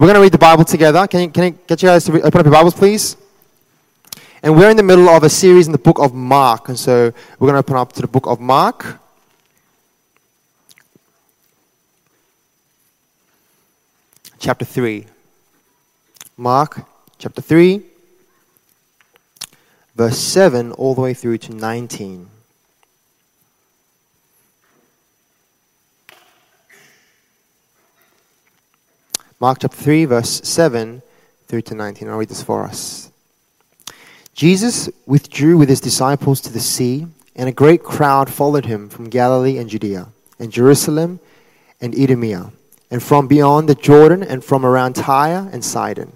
We're going to read the Bible together. Can, you, can I get you guys to re- open up your Bibles, please? And we're in the middle of a series in the book of Mark. And so we're going to open up to the book of Mark. Chapter 3. Mark chapter 3, verse 7 all the way through to 19. Mark chapter 3, verse 7 through to 19. I'll read this for us. Jesus withdrew with his disciples to the sea, and a great crowd followed him from Galilee and Judea, and Jerusalem and Idumea, and from beyond the Jordan, and from around Tyre and Sidon.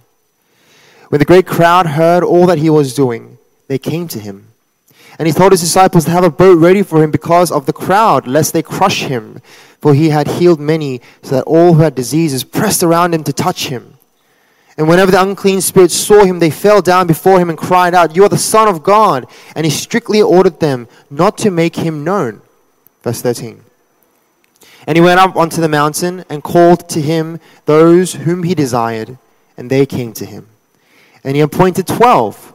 When the great crowd heard all that he was doing, they came to him. And he told his disciples to have a boat ready for him because of the crowd, lest they crush him. For he had healed many, so that all who had diseases pressed around him to touch him. And whenever the unclean spirits saw him, they fell down before him and cried out, You are the Son of God. And he strictly ordered them not to make him known. Verse 13. And he went up onto the mountain and called to him those whom he desired, and they came to him. And he appointed twelve,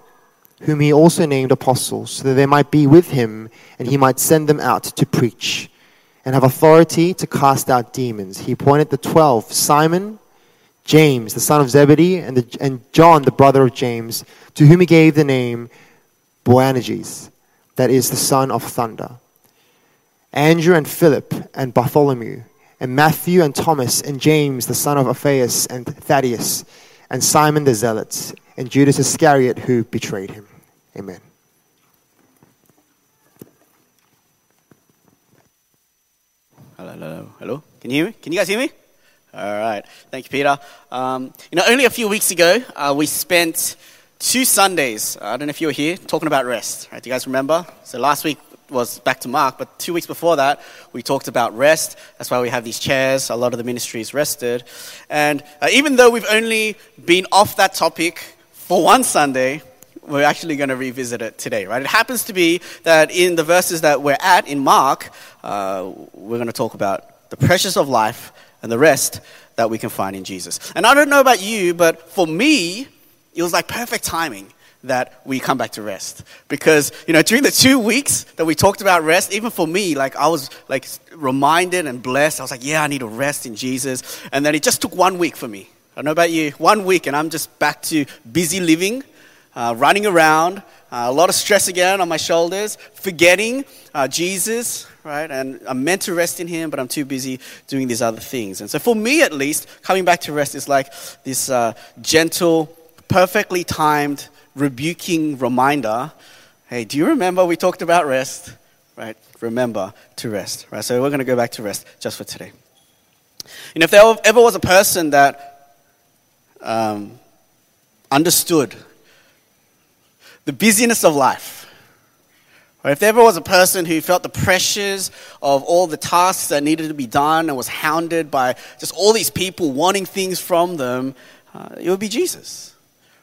whom he also named apostles, so that they might be with him, and he might send them out to preach, and have authority to cast out demons. He appointed the twelve Simon, James, the son of Zebedee, and, the, and John, the brother of James, to whom he gave the name Boanerges, that is, the son of thunder. Andrew and Philip and Bartholomew, and Matthew and Thomas, and James, the son of Alphaeus, and Thaddeus, and Simon the Zealot and Judas Iscariot who betrayed him. Amen. Hello, hello, hello. Can you hear me? Can you guys hear me? All right. Thank you, Peter. Um, you know, only a few weeks ago, uh, we spent two Sundays. I don't know if you were here talking about rest. Right? Do you guys remember? So last week was back to Mark, but two weeks before that, we talked about rest. That's why we have these chairs. A lot of the ministries rested. And uh, even though we've only been off that topic for one Sunday, we're actually going to revisit it today, right? It happens to be that in the verses that we're at in Mark, uh, we're going to talk about the pressures of life and the rest that we can find in Jesus. And I don't know about you, but for me, it was like perfect timing that we come back to rest. Because you know during the two weeks that we talked about rest even for me like i was like reminded and blessed. I was like yeah i need to rest in jesus. And then it just took one week for me. I don't know about you. One week and i'm just back to busy living uh, running around uh, a lot of stress again on my shoulders forgetting uh, jesus right and i'm meant to rest in him but i'm too busy doing these other things and so for me at least coming back to rest is like this uh, gentle perfectly timed rebuking reminder hey, do you remember we talked about rest? Right? Remember to rest. Right? So we're going to go back to rest just for today. And if there ever was a person that um, understood the busyness of life, or if there ever was a person who felt the pressures of all the tasks that needed to be done and was hounded by just all these people wanting things from them, uh, it would be Jesus.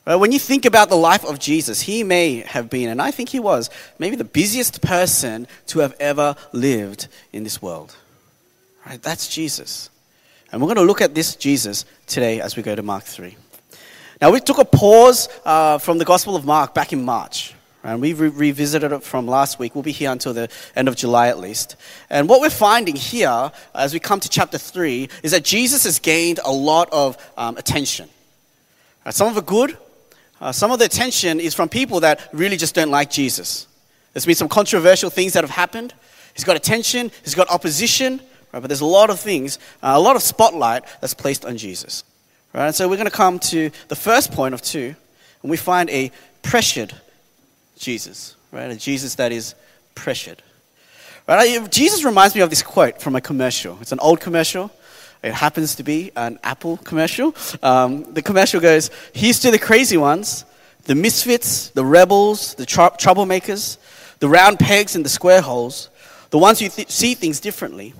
Right? When you think about the life of Jesus, he may have been, and I think he was, maybe the busiest person to have ever lived in this world. Right? That's Jesus. And we're going to look at this Jesus today as we go to Mark 3. Now, we took a pause uh, from the Gospel of Mark back in March. And we re- revisited it from last week. We'll be here until the end of July at least. And what we're finding here, as we come to chapter 3, is that Jesus has gained a lot of um, attention. Uh, some of it good, uh, some of the attention is from people that really just don't like Jesus. There's been some controversial things that have happened. He's got attention, he's got opposition, right? but there's a lot of things, uh, a lot of spotlight that's placed on Jesus. Right? So we're going to come to the first point of two, and we find a pressured Jesus, right? A Jesus that is pressured. Right? Jesus reminds me of this quote from a commercial. It's an old commercial. It happens to be an Apple commercial. Um, the commercial goes, Here's to the crazy ones, the misfits, the rebels, the tr- troublemakers, the round pegs and the square holes, the ones who th- see things differently.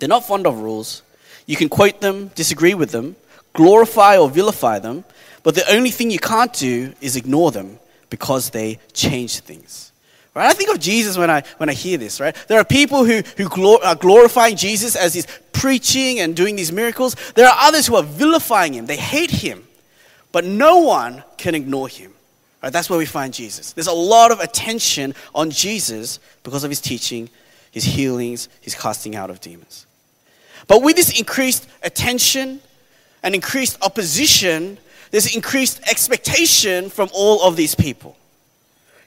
They're not fond of rules. You can quote them, disagree with them, glorify or vilify them, but the only thing you can't do is ignore them because they change things. Right? I think of Jesus when I, when I hear this, right? There are people who, who glor- are glorifying Jesus as he's preaching and doing these miracles. There are others who are vilifying him, they hate him, but no one can ignore him. Right, that's where we find Jesus. There's a lot of attention on Jesus because of his teaching, his healings, his casting out of demons. But with this increased attention and increased opposition, there's increased expectation from all of these people.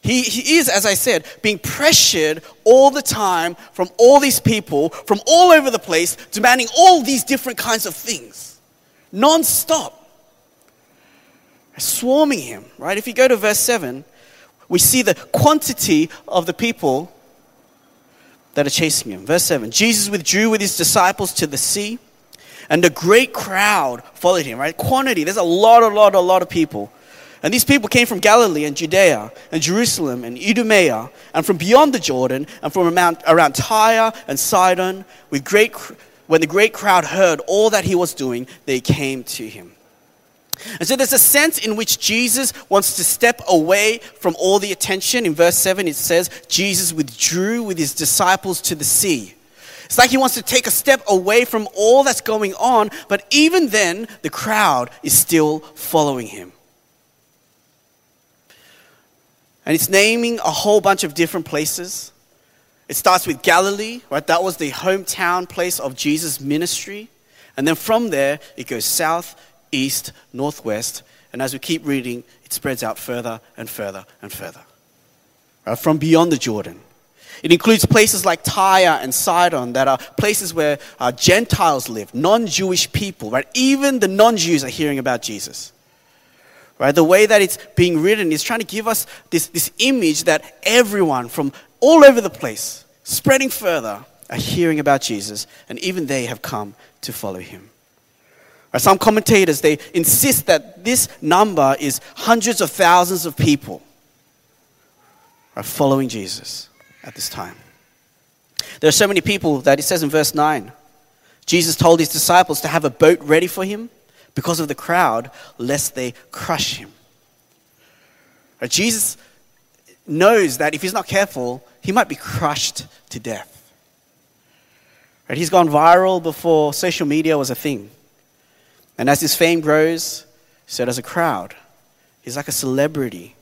He, he is, as I said, being pressured all the time from all these people from all over the place, demanding all these different kinds of things, non stop swarming him, right? If you go to verse 7, we see the quantity of the people that are chasing him. Verse 7 Jesus withdrew with his disciples to the sea, and a great crowd followed him, right? Quantity, there's a lot, a lot, a lot of people. And these people came from Galilee and Judea and Jerusalem and Idumea and from beyond the Jordan and from around, around Tyre and Sidon. With great, when the great crowd heard all that he was doing, they came to him. And so there's a sense in which Jesus wants to step away from all the attention. In verse 7, it says, Jesus withdrew with his disciples to the sea. It's like he wants to take a step away from all that's going on, but even then, the crowd is still following him. And it's naming a whole bunch of different places. It starts with Galilee, right? That was the hometown place of Jesus' ministry. And then from there, it goes south, east, northwest, and as we keep reading, it spreads out further and further and further. Right, from beyond the Jordan. It includes places like Tyre and Sidon that are places where uh, Gentiles live, non Jewish people, right? Even the non Jews are hearing about Jesus. Right? The way that it's being written is trying to give us this, this image that everyone from all over the place, spreading further, are hearing about Jesus, and even they have come to follow him. Right? Some commentators, they insist that this number is hundreds of thousands of people are following Jesus at this time. There are so many people that it says in verse 9, Jesus told his disciples to have a boat ready for him because of the crowd, lest they crush him. Jesus knows that if he's not careful, he might be crushed to death. Right, He's gone viral before social media was a thing. And as his fame grows, so does a crowd. He's like a celebrity.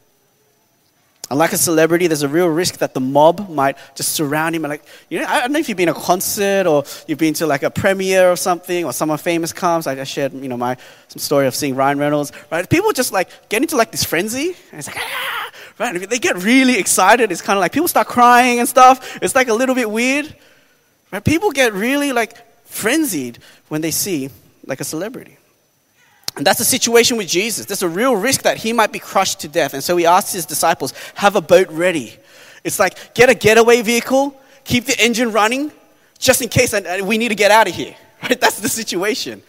And like a celebrity, there's a real risk that the mob might just surround him. And like, you know, I don't know if you've been to a concert or you've been to like a premiere or something, or someone famous comes. I, shared, you know, my some story of seeing Ryan Reynolds. Right? People just like get into like this frenzy, and it's like, ah! right? They get really excited. It's kind of like people start crying and stuff. It's like a little bit weird. Right? People get really like frenzied when they see like a celebrity. And that's the situation with Jesus. There's a real risk that he might be crushed to death. And so he asks his disciples, have a boat ready. It's like, get a getaway vehicle, keep the engine running, just in case we need to get out of here. Right? That's the situation.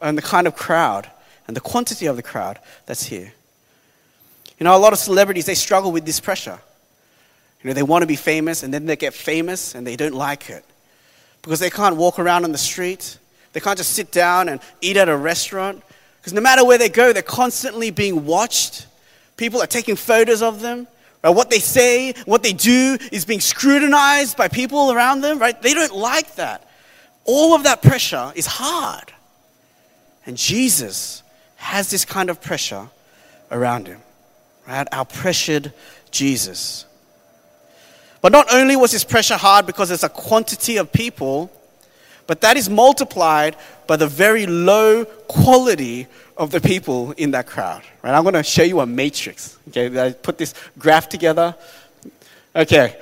And the kind of crowd and the quantity of the crowd that's here. You know, a lot of celebrities, they struggle with this pressure. You know, they want to be famous and then they get famous and they don't like it. Because they can't walk around on the street. They can't just sit down and eat at a restaurant because no matter where they go, they're constantly being watched. People are taking photos of them. Right? What they say, what they do is being scrutinized by people around them, right? They don't like that. All of that pressure is hard. And Jesus has this kind of pressure around him, right? Our pressured Jesus. But not only was his pressure hard because there's a quantity of people, but that is multiplied by the very low quality of the people in that crowd. Right? I'm going to show you a matrix. Okay, I put this graph together. Okay,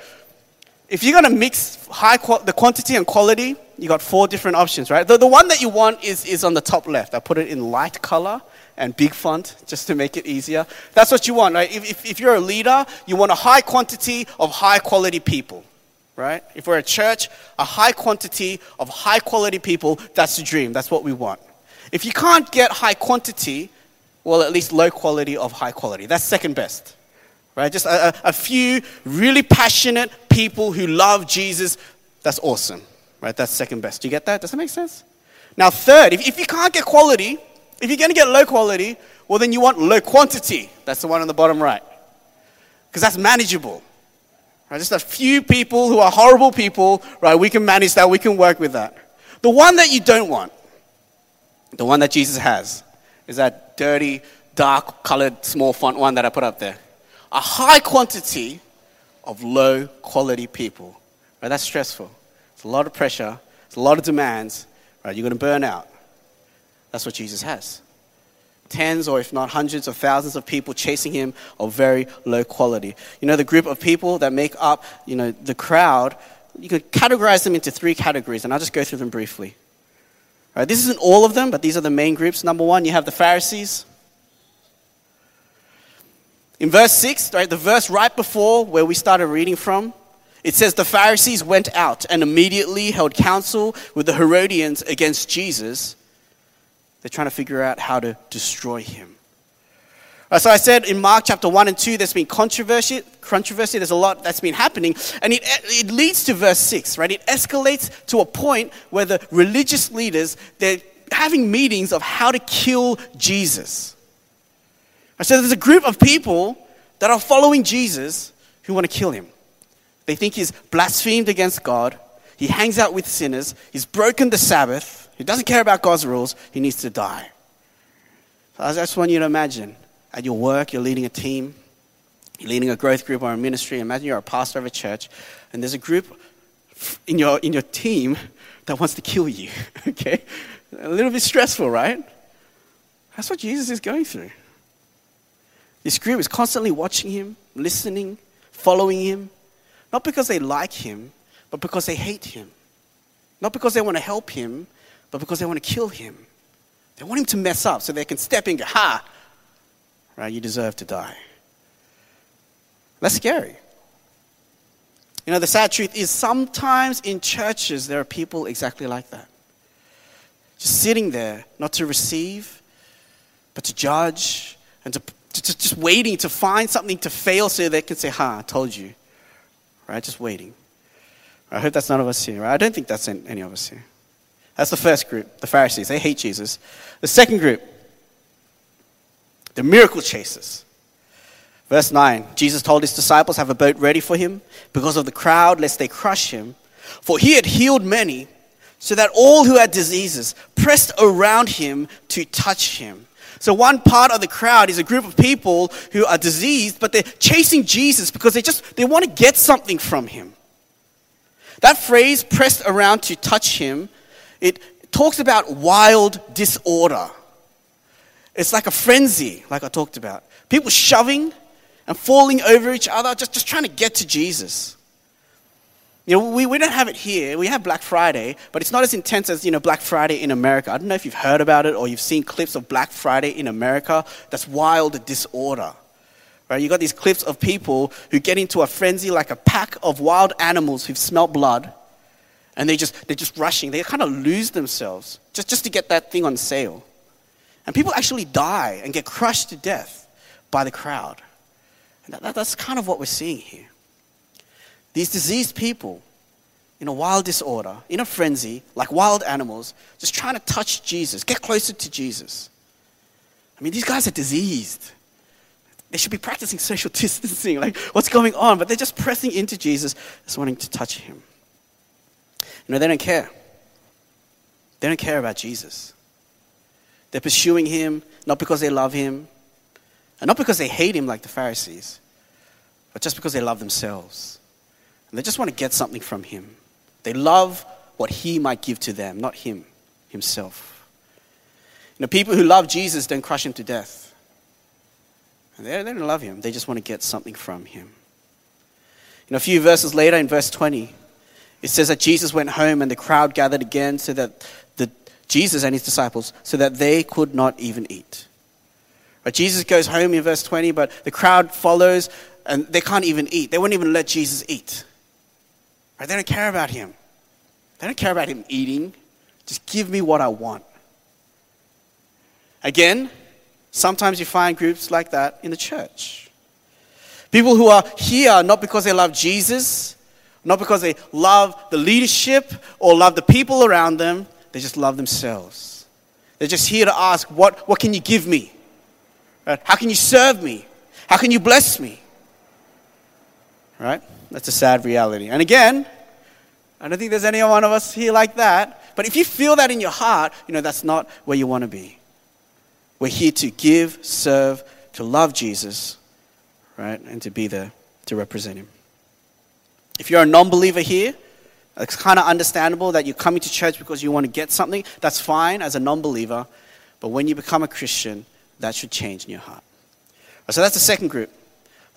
if you're going to mix high the quantity and quality, you got four different options, right? The, the one that you want is, is on the top left. I put it in light color and big font just to make it easier. That's what you want, right? If, if, if you're a leader, you want a high quantity of high quality people right? If we're a church, a high quantity of high quality people, that's the dream. That's what we want. If you can't get high quantity, well, at least low quality of high quality. That's second best, right? Just a, a few really passionate people who love Jesus. That's awesome, right? That's second best. Do you get that? Does that make sense? Now, third, if, if you can't get quality, if you're going to get low quality, well, then you want low quantity. That's the one on the bottom right. Because that's manageable. Right? Just a few people who are horrible people, right? We can manage that, we can work with that. The one that you don't want, the one that Jesus has, is that dirty, dark colored, small font one that I put up there. A high quantity of low quality people. Right? That's stressful. It's a lot of pressure, it's a lot of demands. Right? You're going to burn out. That's what Jesus has. Tens or if not hundreds of thousands of people chasing him of very low quality. You know, the group of people that make up, you know, the crowd, you could categorize them into three categories, and I'll just go through them briefly. Right, this isn't all of them, but these are the main groups. Number one, you have the Pharisees. In verse 6, right, the verse right before where we started reading from, it says the Pharisees went out and immediately held counsel with the Herodians against Jesus. They're trying to figure out how to destroy him. Right, so I said in Mark chapter 1 and 2, there's been controversy. Controversy, there's a lot that's been happening. And it, it leads to verse 6, right? It escalates to a point where the religious leaders, they're having meetings of how to kill Jesus. So there's a group of people that are following Jesus who want to kill him. They think he's blasphemed against God. He hangs out with sinners. He's broken the Sabbath. He doesn't care about God's rules. He needs to die. So I just want you to imagine at your work, you're leading a team, you're leading a growth group or a ministry. Imagine you're a pastor of a church, and there's a group in your, in your team that wants to kill you. okay? A little bit stressful, right? That's what Jesus is going through. This group is constantly watching him, listening, following him, not because they like him, but because they hate him. Not because they want to help him, but because they want to kill him. They want him to mess up so they can step in and go, ha, right, you deserve to die. That's scary. You know, the sad truth is sometimes in churches there are people exactly like that. Just sitting there, not to receive, but to judge and to just, just waiting to find something to fail so they can say, Ha, I told you. Right? Just waiting. I hope that's none of us here. Right? I don't think that's any of us here. That's the first group, the Pharisees. They hate Jesus. The second group, the miracle chasers. Verse 9 Jesus told his disciples, Have a boat ready for him because of the crowd, lest they crush him. For he had healed many, so that all who had diseases pressed around him to touch him. So one part of the crowd is a group of people who are diseased, but they're chasing Jesus because they just they want to get something from him. That phrase pressed around to touch him, it talks about wild disorder. It's like a frenzy, like I talked about. People shoving and falling over each other, just, just trying to get to Jesus. You know, we, we don't have it here. We have Black Friday, but it's not as intense as, you know, Black Friday in America. I don't know if you've heard about it or you've seen clips of Black Friday in America. That's wild disorder. Right? You got these clips of people who get into a frenzy like a pack of wild animals who've smelt blood, and they just, they're just rushing. They kind of lose themselves just, just to get that thing on sale. And people actually die and get crushed to death by the crowd. And that, that, that's kind of what we're seeing here. These diseased people in a wild disorder, in a frenzy, like wild animals, just trying to touch Jesus, get closer to Jesus. I mean, these guys are diseased. They should be practicing social distancing. Like, what's going on? But they're just pressing into Jesus, just wanting to touch him. You know, they don't care. They don't care about Jesus. They're pursuing him not because they love him, and not because they hate him like the Pharisees, but just because they love themselves. And they just want to get something from him. They love what he might give to them, not him himself. You know, people who love Jesus don't crush him to death. And they, they don't love him, they just want to get something from him. You know, a few verses later, in verse 20, it says that Jesus went home and the crowd gathered again so that the, Jesus and his disciples, so that they could not even eat. Jesus goes home in verse 20, but the crowd follows and they can't even eat. They won't even let Jesus eat. Right? They don't care about him. They don't care about him eating. Just give me what I want. Again, sometimes you find groups like that in the church. People who are here not because they love Jesus, not because they love the leadership or love the people around them, they just love themselves. They're just here to ask, What, what can you give me? Right? How can you serve me? How can you bless me? Right? That's a sad reality. And again, I don't think there's any one of us here like that. But if you feel that in your heart, you know, that's not where you want to be. We're here to give, serve, to love Jesus, right? And to be there to represent him. If you're a non believer here, it's kind of understandable that you're coming to church because you want to get something. That's fine as a non believer. But when you become a Christian, that should change in your heart. So that's the second group.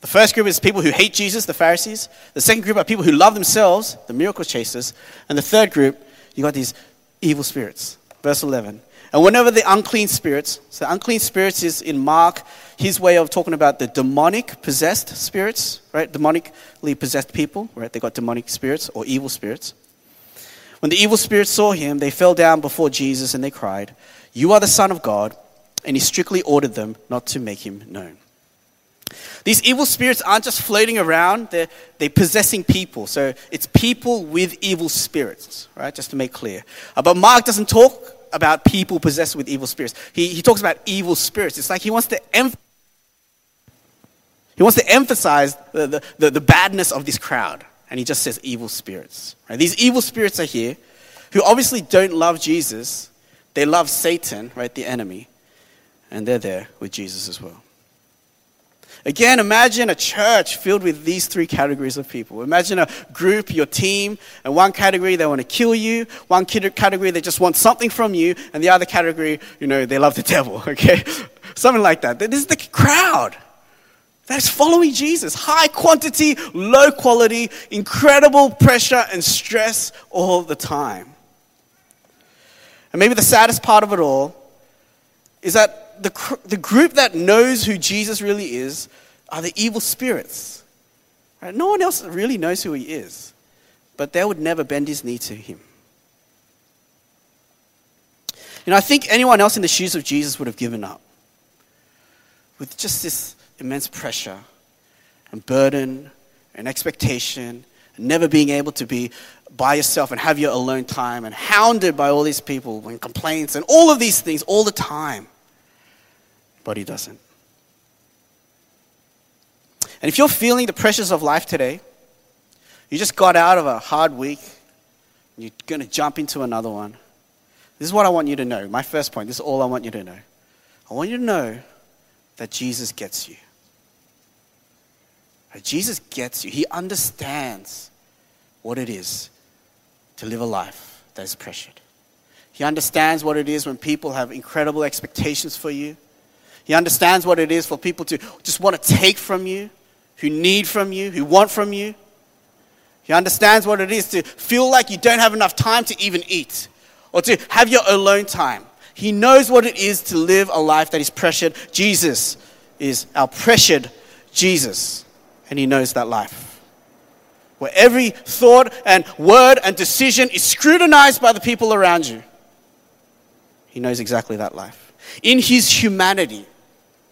The first group is people who hate Jesus, the Pharisees. The second group are people who love themselves, the miracle chasers. And the third group, you got these evil spirits. Verse 11. And whenever the unclean spirits, so unclean spirits is in Mark, his way of talking about the demonic possessed spirits, right? Demonically possessed people, right? They got demonic spirits or evil spirits. When the evil spirits saw him, they fell down before Jesus and they cried, You are the Son of God. And he strictly ordered them not to make him known. These evil spirits aren't just floating around, they're, they're possessing people. So it's people with evil spirits, right? Just to make clear. Uh, but Mark doesn't talk about people possessed with evil spirits. He, he talks about evil spirits. It's like he wants to he wants to emphasize the, the, the, the, badness of this crowd. And he just says evil spirits. Right? These evil spirits are here who obviously don't love Jesus. They love Satan, right, the enemy. And they're there with Jesus as well. Again, imagine a church filled with these three categories of people. Imagine a group, your team, and one category they want to kill you, one category they just want something from you, and the other category, you know, they love the devil, okay? Something like that. This is the crowd that is following Jesus. High quantity, low quality, incredible pressure and stress all the time. And maybe the saddest part of it all is that the, the group that knows who Jesus really is are the evil spirits. Right? No one else really knows who he is, but they would never bend his knee to him. You know, I think anyone else in the shoes of Jesus would have given up with just this immense pressure and burden and expectation and never being able to be by yourself and have your alone time and hounded by all these people and complaints and all of these things all the time but he doesn't. And if you're feeling the pressures of life today, you just got out of a hard week, you're going to jump into another one. This is what I want you to know. My first point, this is all I want you to know. I want you to know that Jesus gets you. That Jesus gets you. He understands what it is to live a life that is pressured. He understands what it is when people have incredible expectations for you he understands what it is for people to just want to take from you, who need from you, who want from you. He understands what it is to feel like you don't have enough time to even eat or to have your alone time. He knows what it is to live a life that is pressured. Jesus is our pressured Jesus, and He knows that life. Where every thought and word and decision is scrutinized by the people around you. He knows exactly that life. In His humanity,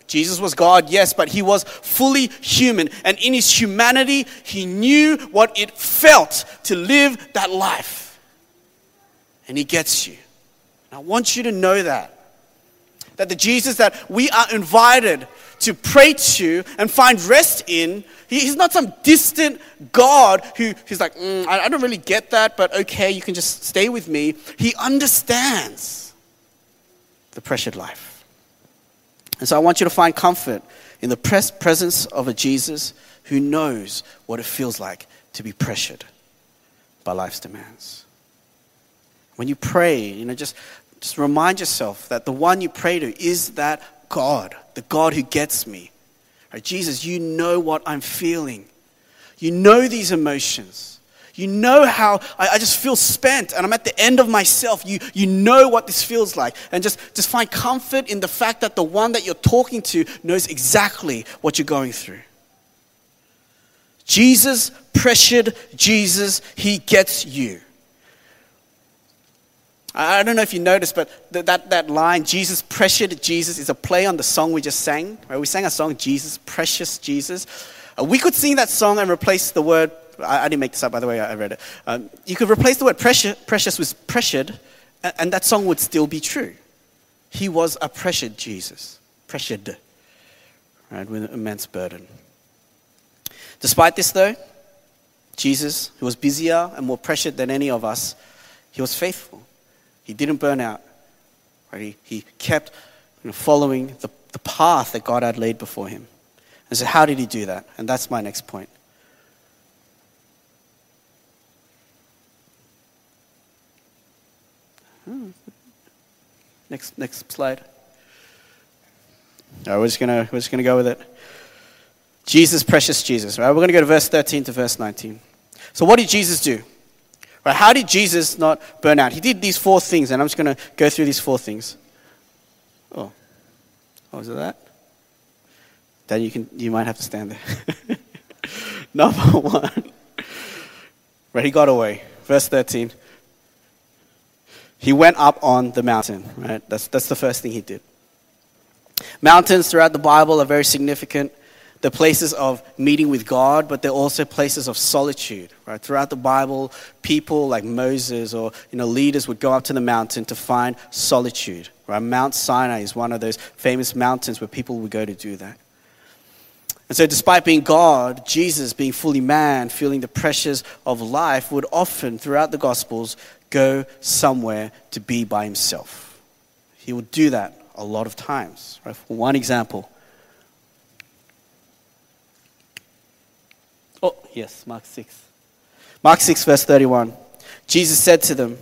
Jesus was God, yes, but he was fully human. And in his humanity, he knew what it felt to live that life. And he gets you. And I want you to know that. That the Jesus that we are invited to pray to and find rest in, he's not some distant God who, who's like, mm, I, I don't really get that, but okay, you can just stay with me. He understands the pressured life. And so I want you to find comfort in the pres- presence of a Jesus who knows what it feels like to be pressured by life's demands. When you pray, you know, just, just remind yourself that the one you pray to is that God, the God who gets me. Right, Jesus, you know what I'm feeling. You know these emotions. You know how I, I, just feel spent and I'm at the end of myself. You, you know what this feels like. And just, just find comfort in the fact that the one that you're talking to knows exactly what you're going through. Jesus pressured Jesus, he gets you. I don't know if you noticed, but that, that line, Jesus pressured Jesus, is a play on the song we just sang. Right? We sang a song, Jesus, Precious Jesus. Uh, we could sing that song and replace the word I, I, didn't make this up, by the way, I, read it. Um, you could replace the word pressure, precious with pressured, and, and that song would still be true. He was a pressured Jesus, pressured, right, with immense burden. Despite this, though, Jesus, who was busier and more pressured than any of us, he was faithful. He didn't burn out. Right? He, he kept you know, following the, the path that God had laid before him. And so, how did he do that? And that's my next point. Next, next slide. We're just gonna just gonna go with it. Jesus, precious Jesus. Right, we're gonna go to verse 13 to verse 19. So, what did Jesus do? Right, how did Jesus not burn out? He did these four things, and I'm just gonna go through these four things. Oh, oh, was it that? Then you can you might have to stand there. Number one. Right, he got away. Verse 13. He went up on the mountain, right? That's, that's the first thing he did. Mountains throughout the Bible are very significant. They're places of meeting with God, but they're also places of solitude. Right? Throughout the Bible, people like Moses or you know, leaders would go up to the mountain to find solitude. Right? Mount Sinai is one of those famous mountains where people would go to do that. And so, despite being God, Jesus, being fully man, feeling the pressures of life, would often, throughout the Gospels, go somewhere to be by himself. He would do that a lot of times. Right? For one example. Oh, yes, Mark 6. Mark 6, verse 31. Jesus said to them,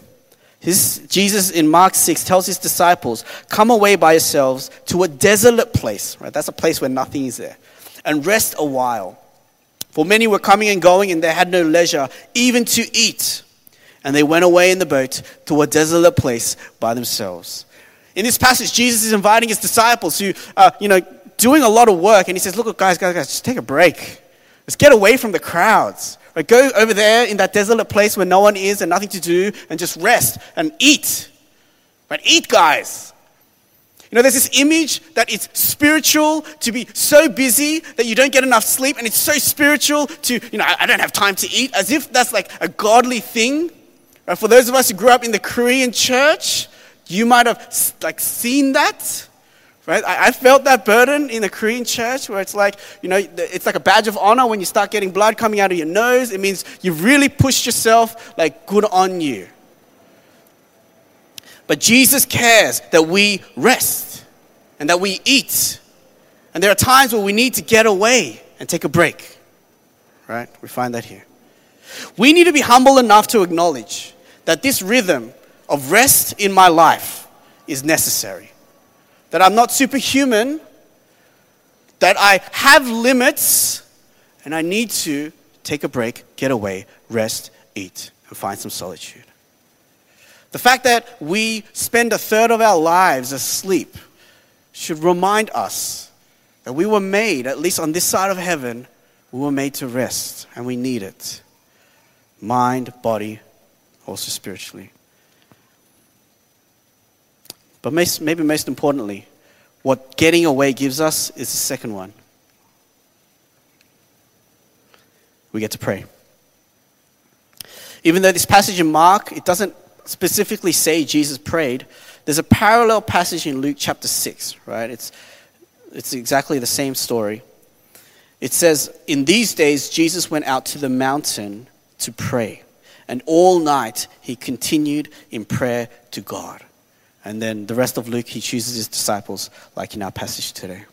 his, Jesus in Mark 6 tells his disciples, Come away by yourselves to a desolate place. Right? That's a place where nothing is there. And rest a while. For many were coming and going, and they had no leisure even to eat. And they went away in the boat to a desolate place by themselves. In this passage, Jesus is inviting his disciples who are, you know, doing a lot of work, and he says, Look, guys, guys, guys, just take a break. Let's get away from the crowds. Right? Go over there in that desolate place where no one is and nothing to do, and just rest and eat. Right? Eat, guys. You know, there's this image that it's spiritual to be so busy that you don't get enough sleep, and it's so spiritual to, you know, I don't have time to eat, as if that's like a godly thing. Right? For those of us who grew up in the Korean church, you might have like seen that. Right? I, I felt that burden in the Korean church where it's like, you know, it's like a badge of honor when you start getting blood coming out of your nose. It means you've really pushed yourself, like, good on you. But Jesus cares that we rest and that we eat. And there are times where we need to get away and take a break. Right? We find that here. We need to be humble enough to acknowledge that this rhythm of rest in my life is necessary. That I'm not superhuman, that I have limits, and I need to take a break, get away, rest, eat, and find some solitude. The fact that we spend a third of our lives asleep should remind us that we were made, at least on this side of heaven, we were made to rest, and we need it. Mind, body, also spiritually. But maybe most importantly, what getting away gives us is the second one. We get to pray. Even though this passage in Mark, it doesn't specifically say Jesus prayed, there's a parallel passage in Luke chapter 6, right? It's, it's exactly the same story. It says, In these days, Jesus went out to the mountain to pray, and all night he continued in prayer to God. And then the rest of Luke, he chooses his disciples, like in our passage today.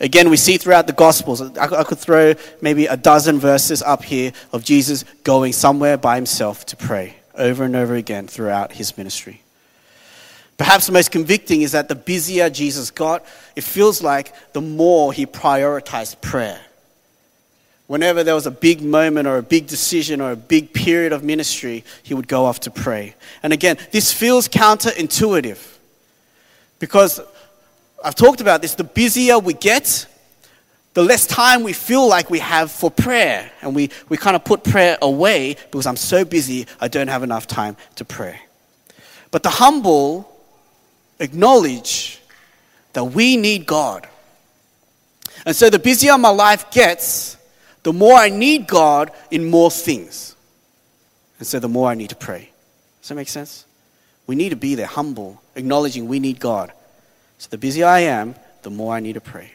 Again, we see throughout the Gospels, I could throw maybe a dozen verses up here of Jesus going somewhere by himself to pray over and over again throughout his ministry. Perhaps the most convicting is that the busier Jesus got, it feels like the more he prioritized prayer. Whenever there was a big moment or a big decision or a big period of ministry, he would go off to pray. And again, this feels counterintuitive because I've talked about this. The busier we get, the less time we feel like we have for prayer. And we, we kind of put prayer away because I'm so busy, I don't have enough time to pray. But the humble acknowledge that we need God. And so the busier my life gets, the more I need God in more things. And so the more I need to pray. Does that make sense? We need to be there, humble, acknowledging we need God. So the busier I am, the more I need to pray.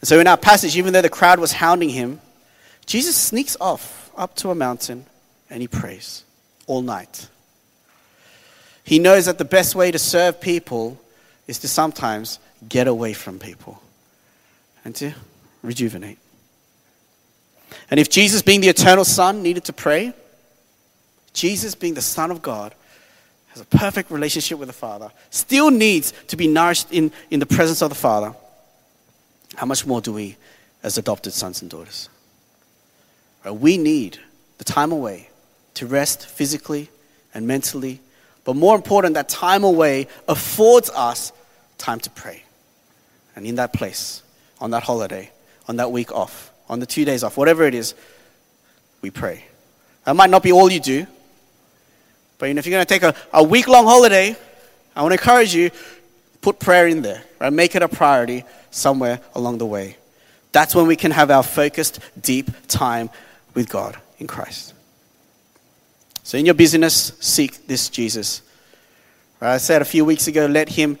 And so in our passage, even though the crowd was hounding him, Jesus sneaks off up to a mountain and he prays all night. He knows that the best way to serve people is to sometimes get away from people and to rejuvenate. And if Jesus, being the eternal Son, needed to pray, Jesus, being the Son of God, has a perfect relationship with the Father, still needs to be nourished in, in the presence of the Father. How much more do we as adopted sons and daughters? Right? We need the time away to rest physically and mentally, but more important, that time away affords us time to pray. And in that place, on that holiday, on that week off, on the two days off, whatever it is, we pray. That might not be all you do, but you know, if you're going to take a, a week long holiday, I want to encourage you put prayer in there, right? Make it a priority somewhere along the way. That's when we can have our focused, deep time with God in Christ. So, in your busyness, seek this Jesus. Right? I said a few weeks ago, let him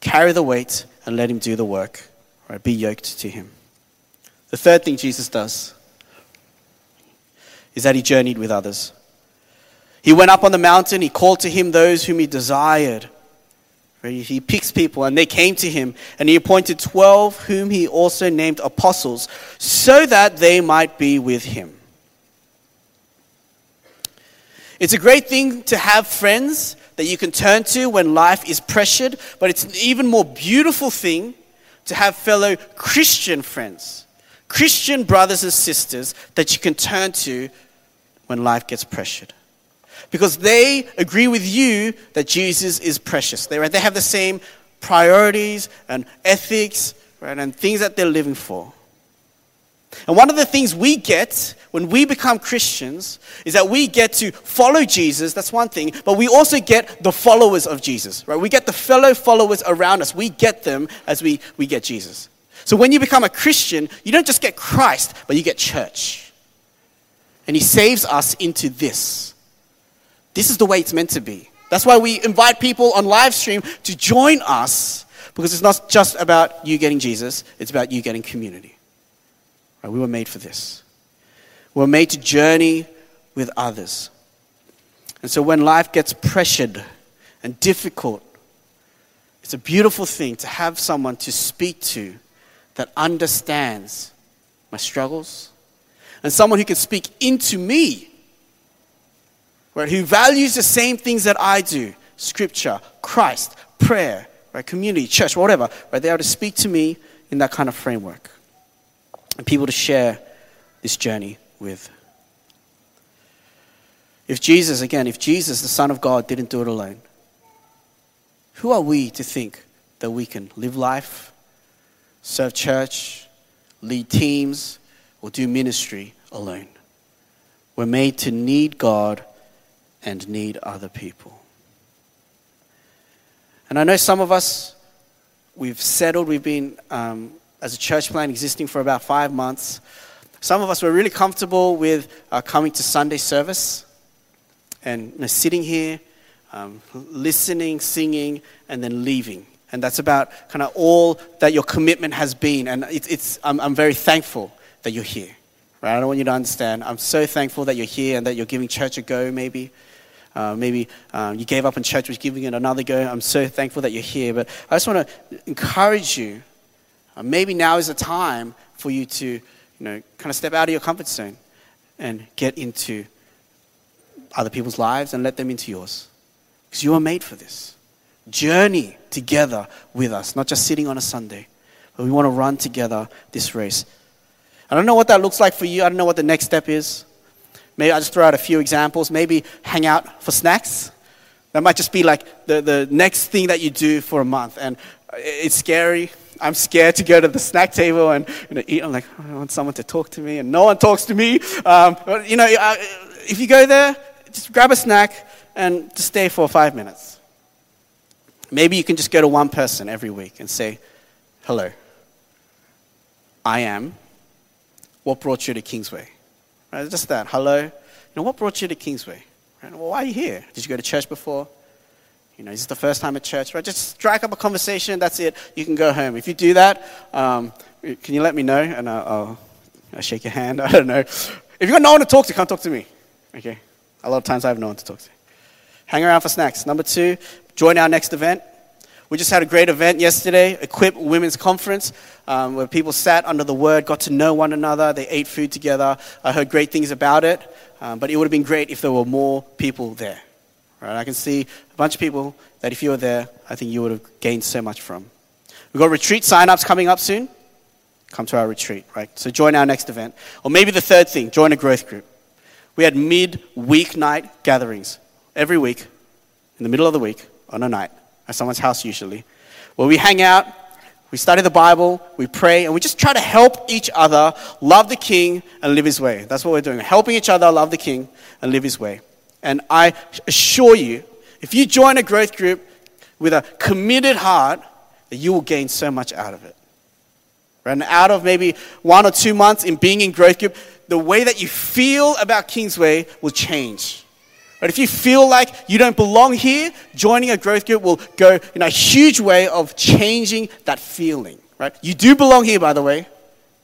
carry the weight and let him do the work. Right? Be yoked to him. The third thing Jesus does is that he journeyed with others. He went up on the mountain, he called to him those whom he desired. He picks people, and they came to him, and he appointed 12, whom he also named apostles, so that they might be with him. It's a great thing to have friends that you can turn to when life is pressured, but it's an even more beautiful thing to have fellow Christian friends, Christian brothers and sisters that you can turn to when life gets pressured. Because they agree with you that Jesus is precious. They, right, they have the same priorities and ethics right, and things that they're living for. And one of the things we get when we become Christians is that we get to follow Jesus, that's one thing, but we also get the followers of Jesus, right? We get the fellow followers around us. We get them as we, we get Jesus. So when you become a Christian, you don't just get Christ, but you get church. And He saves us into this. This is the way it's meant to be. That's why we invite people on live stream to join us because it's not just about you getting Jesus, it's about you getting community. Right? We were made for this. We were made to journey with others. And so when life gets pressured and difficult, it's a beautiful thing to have someone to speak to that understands my struggles and someone who can speak into me, right, who values the same things that I do scripture, Christ, prayer, right, community, church, whatever. Right, they are to speak to me in that kind of framework and people to share this journey with. If Jesus, again, if Jesus, the Son of God, didn't do it alone, who are we to think that we can live life, serve church, lead teams, or do ministry alone? We're made to need God and need other people. And I know some of us, we've settled, we've been um, as a church plan existing for about five months. Some of us were really comfortable with uh, coming to Sunday service and you know, sitting here, um, listening, singing, and then leaving. And that's about kind of all that your commitment has been. And it's, it's, I'm, I'm very thankful that you're here. Right? I don't want you to understand. I'm so thankful that you're here and that you're giving church a go, maybe. Uh, maybe um, you gave up on church, was giving it another go. I'm so thankful that you're here. But I just want to encourage you uh, maybe now is a time for you to, you know, kind of step out of your comfort zone and get into other people's lives and let them into yours. Because you are made for this. Journey together with us, not just sitting on a Sunday, but we want to run together this race. I don't know what that looks like for you. I don't know what the next step is. Maybe I'll just throw out a few examples. Maybe hang out for snacks. That might just be like the, the next thing that you do for a month. And it's scary. I'm scared to go to the snack table and you know, eat. I'm like, oh, I want someone to talk to me, and no one talks to me. Um, but, you know, if you go there, just grab a snack and just stay for five minutes. Maybe you can just go to one person every week and say, Hello, I am. What brought you to Kingsway? Right, just that. Hello. You know, what brought you to Kingsway? Right, well, why are you here? Did you go to church before? You know, is this the first time at church? Right? Just strike up a conversation. That's it. You can go home. If you do that, um, can you let me know? And I'll, I'll, I'll, shake your hand. I don't know. If you've got no one to talk to, come talk to me. Okay? A lot of times I have no one to talk to. hang around for snacks. Number two, join our next event. We just had a great event yesterday, Equip Women's Conference, um, where people sat under the word, got to know one another, they ate food together. I heard great things about it, um, but it would have been great if there were more people there. Right? I can see a bunch of people that if you were there, I think you would have gained so much from. We've got retreat sign-ups coming up soon. Come to our retreat, right? So join our next event. Or maybe the third thing, join a growth group. We had mid-week night gatherings every week, in the middle of the week, on a night at someone's house usually, where we hang out, we study the Bible, we pray, and we just try to help each other love the King and live His way. That's what we're doing, helping each other love the King and live His way. And I assure you, if you join a growth group with a committed heart, that you will gain so much out of it. And out of maybe one or two months in being in growth group, the way that you feel about Kingsway will change. But if you feel like you don't belong here, joining a growth group will go in a huge way of changing that feeling. Right? You do belong here, by the way.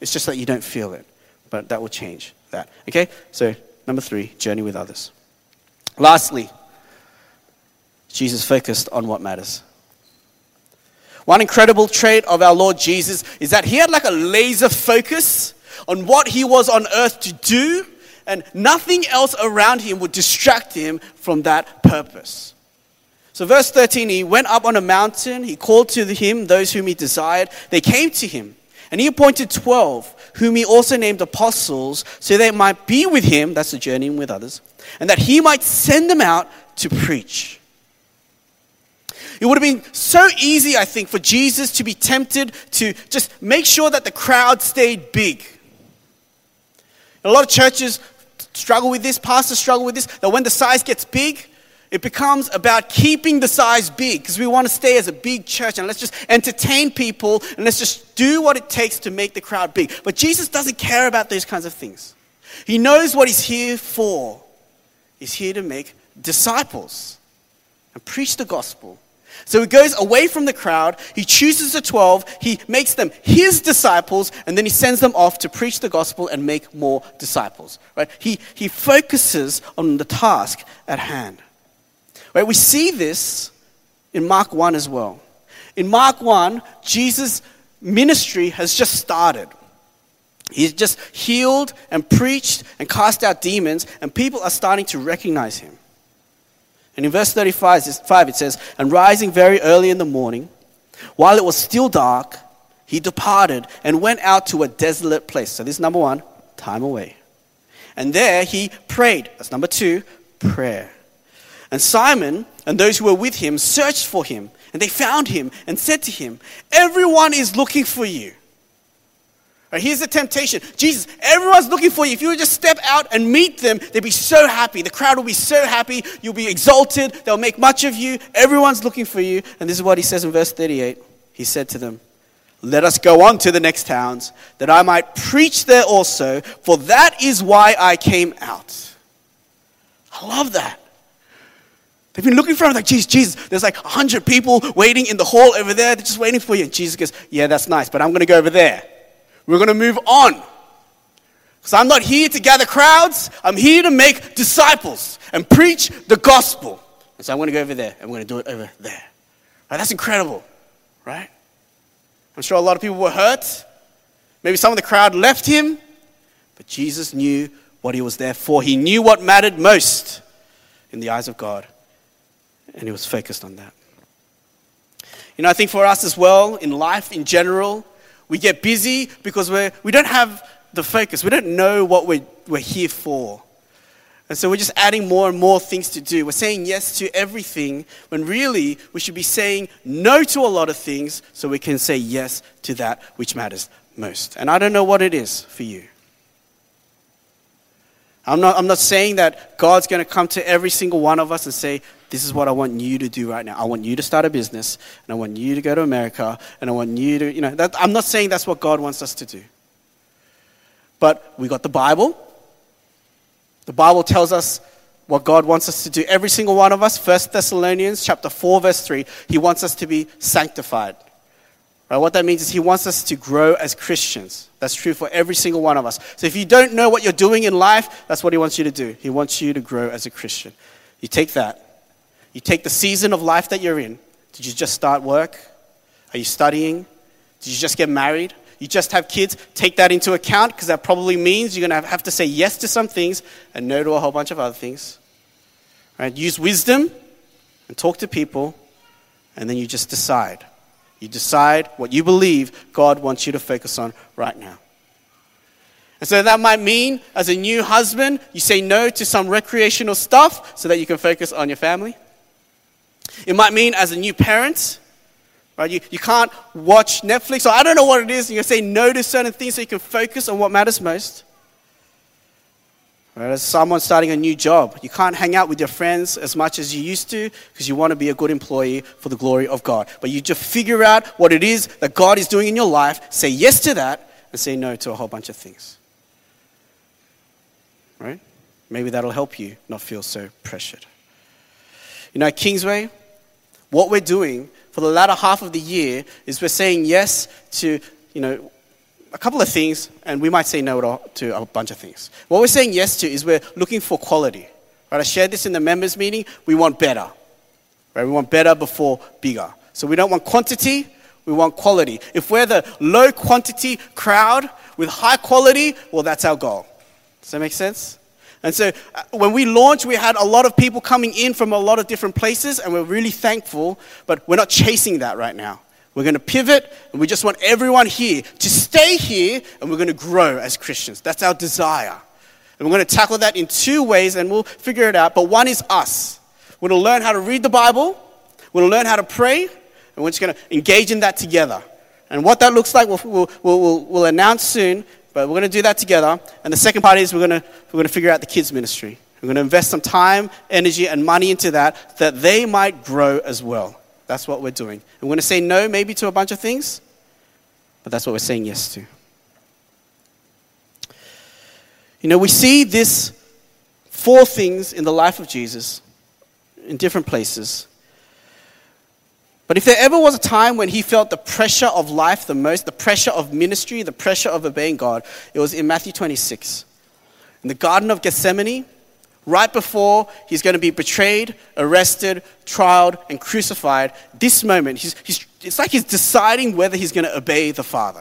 It's just that you don't feel it. But that will change that. Okay? So, number three, journey with others. Lastly, Jesus focused on what matters. One incredible trait of our Lord Jesus is that he had like a laser focus on what he was on earth to do and nothing else around him would distract him from that purpose. So, verse 13, he went up on a mountain, he called to him those whom he desired. They came to him, and he appointed 12, whom he also named apostles, so they might be with him, that's the journeying with others, and that he might send them out to preach. It would have been so easy, I think, for Jesus to be tempted to just make sure that the crowd stayed big. A lot of churches struggle with this, pastors struggle with this, that when the size gets big, it becomes about keeping the size big because we want to stay as a big church and let's just entertain people and let's just do what it takes to make the crowd big. But Jesus doesn't care about those kinds of things. He knows what he's here for. He's here to make disciples and preach the gospel so he goes away from the crowd, he chooses the 12, he makes them his disciples, and then he sends them off to preach the gospel and make more disciples. Right? He, he focuses on the task at hand. Right? We see this in Mark 1 as well. In Mark 1, Jesus' ministry has just started. He's just healed and preached and cast out demons, and people are starting to recognize him. And in verse 35, it says, And rising very early in the morning, while it was still dark, he departed and went out to a desolate place. So, this is number one, time away. And there he prayed. That's number two, prayer. And Simon and those who were with him searched for him, and they found him and said to him, Everyone is looking for you. Right, here's the temptation Jesus, everyone's looking for you. If you would just step out and meet them, they'd be so happy. The crowd will be so happy. You'll be exalted. They'll make much of you. Everyone's looking for you. And this is what he says in verse 38. He said to them, Let us go on to the next towns, that I might preach there also, for that is why I came out. I love that. They've been looking for him like, Jesus, Jesus, there's like 100 people waiting in the hall over there. They're just waiting for you. And Jesus goes, Yeah, that's nice, but I'm going to go over there. We're going to move on. Because I'm not here to gather crowds, I'm here to make disciples and preach the gospel. And so I'm going to go over there and we're going to do it over there. Right, that's incredible, right? I'm sure a lot of people were hurt. Maybe some of the crowd left him, but Jesus knew what he was there for. He knew what mattered most in the eyes of God, and he was focused on that. You know, I think for us as well, in life in general, we get busy because we're, we don't have the focus. We don't know what we're, we're here for. And so we're just adding more and more things to do. We're saying yes to everything when really we should be saying no to a lot of things so we can say yes to that which matters most. And I don't know what it is for you. I'm not, I'm not saying that God's going to come to every single one of us and say, This is what I want you to do right now. I want you to start a business, and I want you to go to America, and I want you to, you know, that, I'm not saying that's what God wants us to do. But we got the Bible. The Bible tells us what God wants us to do. Every single one of us, 1 Thessalonians chapter 4, verse 3, He wants us to be sanctified. Right? What that means is He wants us to grow as Christians. That's true for every single one of us. So if you don't know what you're doing in life, that's what He wants you to do. He wants you to grow as a Christian. You take that, You take the season of life that you're in. Did you just start work? Are you studying? Did you just get married? You just have kids? Take that into account because that probably means you're going to have to say yes to some things and no to a whole bunch of other things. Right? Use wisdom and talk to people, and then you just decide. You decide what you believe God wants you to focus on right now. And so that might mean, as a new husband, you say no to some recreational stuff so that you can focus on your family. It might mean, as a new parent, right, you, you can't watch Netflix, or I don't know what it is, you say no to certain things so you can focus on what matters most. Right, as someone starting a new job, you can't hang out with your friends as much as you used to because you want to be a good employee for the glory of God. But you just figure out what it is that God is doing in your life, say yes to that, and say no to a whole bunch of things. Right? Maybe that'll help you not feel so pressured. You know, Kingsway, what we're doing for the latter half of the year is we're saying yes to, you know, a couple of things, and we might say no to a bunch of things. What we're saying yes to is we're looking for quality. Right? I shared this in the members' meeting. We want better. Right? We want better before bigger. So we don't want quantity, we want quality. If we're the low quantity crowd with high quality, well, that's our goal. Does that make sense? And so uh, when we launched, we had a lot of people coming in from a lot of different places, and we're really thankful, but we're not chasing that right now. We're going to pivot, and we just want everyone here to stay here, and we're going to grow as Christians. That's our desire. And we're going to tackle that in two ways, and we'll figure it out. But one is us. We're going to learn how to read the Bible, we're going to learn how to pray, and we're just going to engage in that together. And what that looks like, we'll, we'll, we'll, we'll announce soon, but we're going to do that together. And the second part is we're going to, we're going to figure out the kids' ministry. We're going to invest some time, energy, and money into that, that they might grow as well. That's what we're doing. We're going to say no maybe to a bunch of things, but that's what we're saying yes to. You know, we see this four things in the life of Jesus in different places. But if there ever was a time when he felt the pressure of life the most, the pressure of ministry, the pressure of obeying God, it was in Matthew 26. In the Garden of Gethsemane, right before he's going to be betrayed, arrested, trialed, and crucified, this moment, he's, he's, it's like he's deciding whether he's going to obey the Father.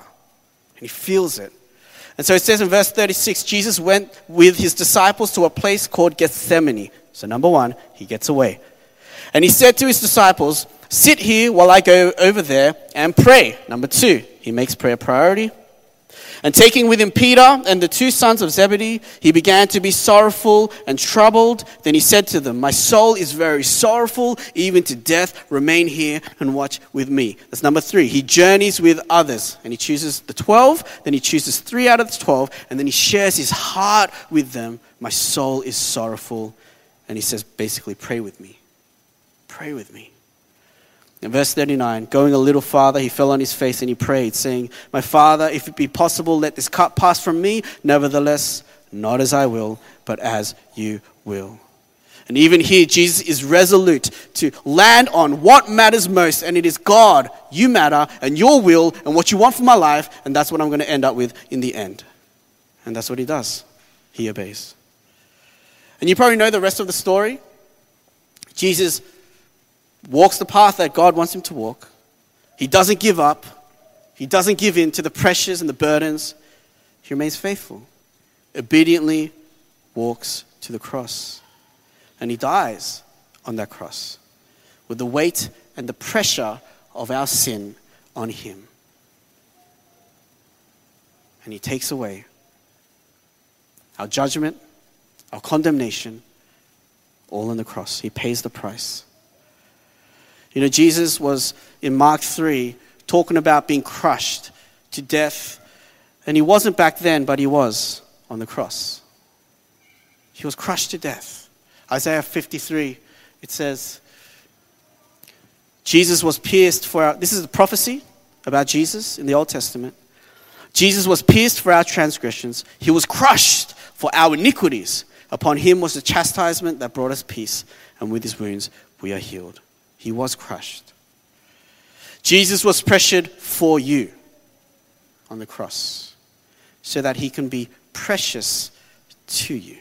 And he feels it. And so it says in verse 36 Jesus went with his disciples to a place called Gethsemane. So, number one, he gets away. And he said to his disciples, Sit here while I go over there and pray. Number two, he makes prayer priority. And taking with him Peter and the two sons of Zebedee, he began to be sorrowful and troubled. Then he said to them, My soul is very sorrowful, even to death. Remain here and watch with me. That's number three. He journeys with others and he chooses the 12, then he chooses three out of the 12, and then he shares his heart with them. My soul is sorrowful. And he says, basically, pray with me. Pray with me. In verse 39, going a little farther, he fell on his face and he prayed, saying, My father, if it be possible, let this cup pass from me. Nevertheless, not as I will, but as you will. And even here, Jesus is resolute to land on what matters most, and it is God, you matter, and your will, and what you want for my life, and that's what I'm going to end up with in the end. And that's what he does. He obeys. And you probably know the rest of the story. Jesus walks the path that God wants him to walk. He doesn't give up. He doesn't give in to the pressures and the burdens. He remains faithful, obediently walks to the cross. And he dies on that cross with the weight and the pressure of our sin on him. And he takes away our judgment, our condemnation, all on the cross. He pays the price. You know, Jesus was in Mark 3 talking about being crushed to death. And he wasn't back then, but he was on the cross. He was crushed to death. Isaiah 53, it says, Jesus was pierced for our, this is a prophecy about Jesus in the Old Testament. Jesus was pierced for our transgressions, he was crushed for our iniquities. Upon him was the chastisement that brought us peace, and with his wounds we are healed. He was crushed. Jesus was pressured for you on the cross so that he can be precious to you.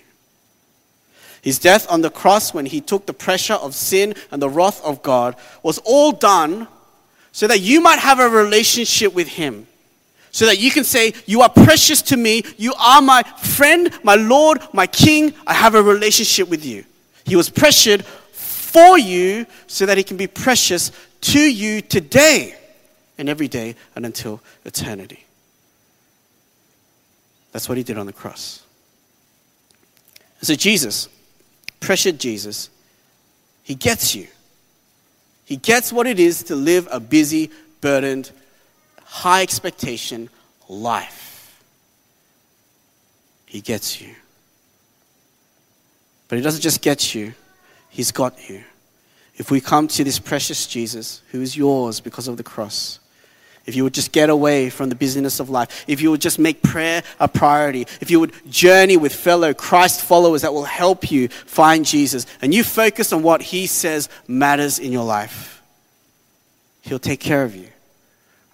His death on the cross, when he took the pressure of sin and the wrath of God, was all done so that you might have a relationship with him. So that you can say, You are precious to me. You are my friend, my Lord, my King. I have a relationship with you. He was pressured for you so that he can be precious to you today and every day and until eternity. That's what he did on the cross. So, Jesus, pressured Jesus, he gets you. He gets what it is to live a busy, burdened, high expectation life. He gets you. But he doesn't just get you, he's got you. If we come to this precious Jesus, who is yours because of the cross, if you would just get away from the busyness of life, if you would just make prayer a priority, if you would journey with fellow Christ followers that will help you find Jesus, and you focus on what He says matters in your life, He'll take care of you.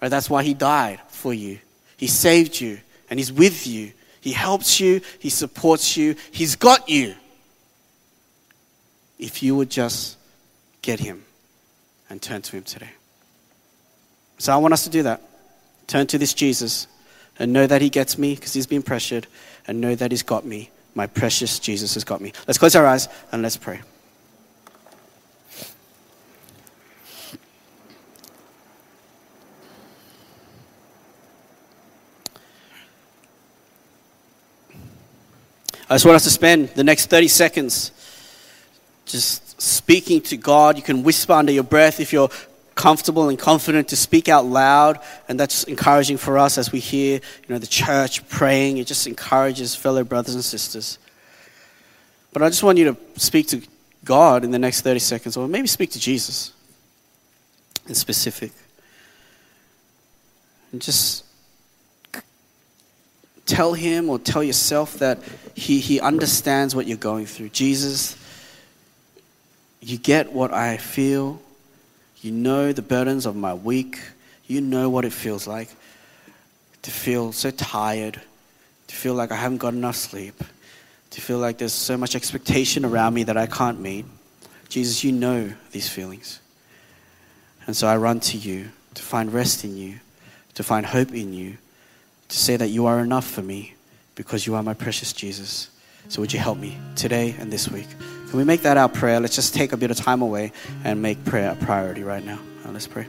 Right? That's why He died for you. He saved you, and He's with you. He helps you, He supports you, He's got you. If you would just get Him and turn to Him today. So I want us to do that. Turn to this Jesus and know that He gets me because He's been pressured, and know that He's got me. My precious Jesus has got me. Let's close our eyes and let's pray. I just want us to spend the next 30 seconds just speaking to God. You can whisper under your breath if you're comfortable and confident to speak out loud, and that's encouraging for us as we hear, you know, the church praying. It just encourages fellow brothers and sisters. But I just want you to speak to God in the next 30 seconds, or maybe speak to Jesus in specific. And just tell him or tell yourself that he, he understands what you're going through. Jesus, you get what I feel. You know the burdens of my week. You know what it feels like to feel so tired, to feel like I haven't got enough sleep, to feel like there's so much expectation around me that I can't meet. Jesus, you know these feelings. And so I run to you to find rest in you, to find hope in you, to say that you are enough for me because you are my precious Jesus. So would you help me today and this week? Can we make that our prayer? Let's just take a bit of time away and make prayer a priority right now. Uh, let's pray.